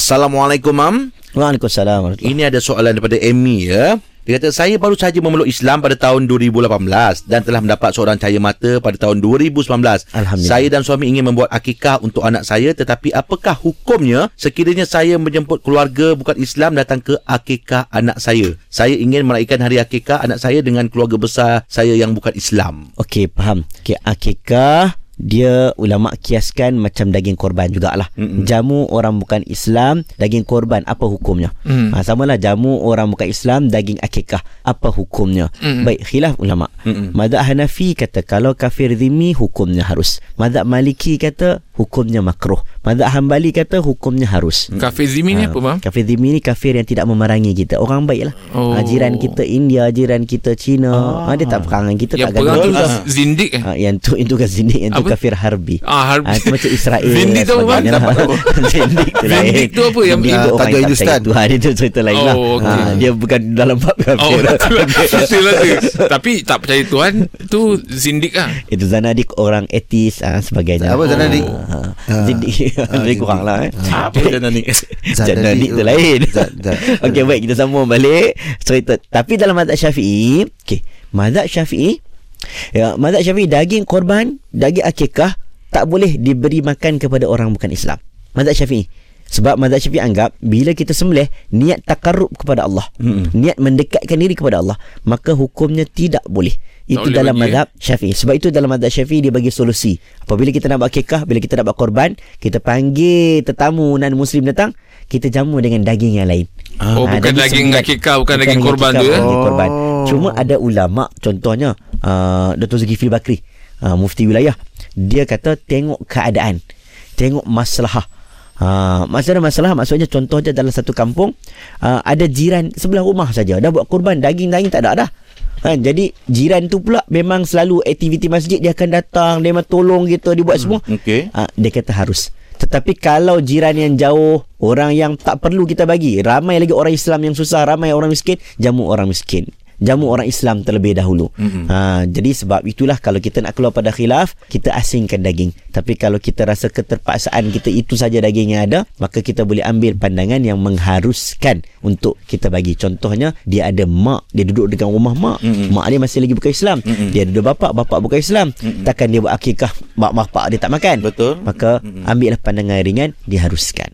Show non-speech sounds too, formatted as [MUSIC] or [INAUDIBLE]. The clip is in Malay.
Assalamualaikum, Mam. Waalaikumsalam. Ini ada soalan daripada Amy ya. Dia kata, saya baru saja memeluk Islam pada tahun 2018 dan telah mendapat seorang cahaya mata pada tahun 2019. Alhamdulillah. Saya dan suami ingin membuat akikah untuk anak saya tetapi apakah hukumnya sekiranya saya menjemput keluarga bukan Islam datang ke akikah anak saya? Saya ingin meraihkan hari akikah anak saya dengan keluarga besar saya yang bukan Islam. Okey, faham. Okey, akikah dia ulama kiaskan macam daging korban jugalah. Mm-mm. Jamu orang bukan Islam, daging korban apa hukumnya? Hmm. Ha, samalah jamu orang bukan Islam, daging akikah apa hukumnya? Mm. Baik, khilaf ulama. Mm-mm. Mazhab Hanafi kata kalau kafir zimmi hukumnya harus. Mazhab Maliki kata hukumnya makruh. Mazhab Hambali kata hukumnya harus. Kafe Zimi ni Ha, apa bang? Kafir zimmi ni kafir yang tidak memerangi kita. Orang baik lah. Oh. Ha, jiran kita India, jiran kita Cina. Ha, dia tak perang dengan kita. Yang tak perang tu gaduh. zindik eh? Ha, yang tu itu kan zindik yang tu Apa? kafir harbi. Ah, harbi. Ha, itu macam Israel. Zindik tu apa, lah. [LAUGHS] zindik tu lain. Zindik tu apa? Yang- Zindik Ah, tu tajuk yang tak Hindustan. percaya Tuhan [LAUGHS] itu cerita lain lah. Oh, okey. Ha, dia bukan dalam bab Oh kafir. [LAUGHS] tu Tapi tak percaya Tuhan Tu zindik lah itu zanadik orang etis ah, sebagainya. Apa zanadik? Ha, Ah. zindik. [LAUGHS] Lebih kurang lah. Eh. Apa jangan ni? [LAUGHS] Zanadik tu lain. [LAUGHS] Okey baik kita sambung balik cerita. Tapi dalam mazhab Syafi'i, okey, mazhab Syafi'i ya mazhab Syafi'i daging korban, daging akikah tak boleh diberi makan kepada orang bukan Islam. Mazhab Syafi'i. Sebab mazhab Syafi'i anggap bila kita sembelih niat takarrub kepada Allah, Mm-mm. niat mendekatkan diri kepada Allah, maka hukumnya tidak boleh. Itu boleh dalam eh? mazhab Syafi'i. Sebab itu dalam mazhab Syafi'i dia bagi solusi. Apabila kita nak buat akikah, bila kita nak buat korban, kita panggil tetamu non muslim datang, kita jamu dengan daging yang lain. Oh, Ah, bukan jadi daging sembilan- akikah, bukan daging korban tu, ya? bukan daging korban. Oh. Cuma ada ulama contohnya uh, Dr. Zulkifli Bakri, uh, mufti wilayah. Dia kata tengok keadaan. Tengok masalah. Ha, masalah masalah maksudnya contohnya dalam satu kampung uh, ada jiran sebelah rumah saja dah buat korban daging-daging tak ada dah. Ha, jadi jiran tu pula memang selalu aktiviti masjid dia akan datang dia memang tolong kita dia buat semua. Okey. Ha, dia kata harus. Tetapi kalau jiran yang jauh, orang yang tak perlu kita bagi, ramai lagi orang Islam yang susah, ramai orang miskin, jamu orang miskin. Jamu orang Islam terlebih dahulu. Mm-mm. Ha, jadi sebab itulah kalau kita nak keluar pada khilaf, kita asingkan daging. Tapi kalau kita rasa keterpaksaan kita itu saja daging yang ada, maka kita boleh ambil pandangan yang mengharuskan untuk kita bagi. Contohnya, dia ada mak, dia duduk dekat rumah mak. Mm-mm. Mak dia masih lagi bukan Islam. Mm-mm. Dia ada bapak, bapak bukan Islam. Mm-mm. Takkan dia buat akikah, mak bapak dia tak makan Betul. maka Mm-mm. ambillah pandangan ringan diharuskan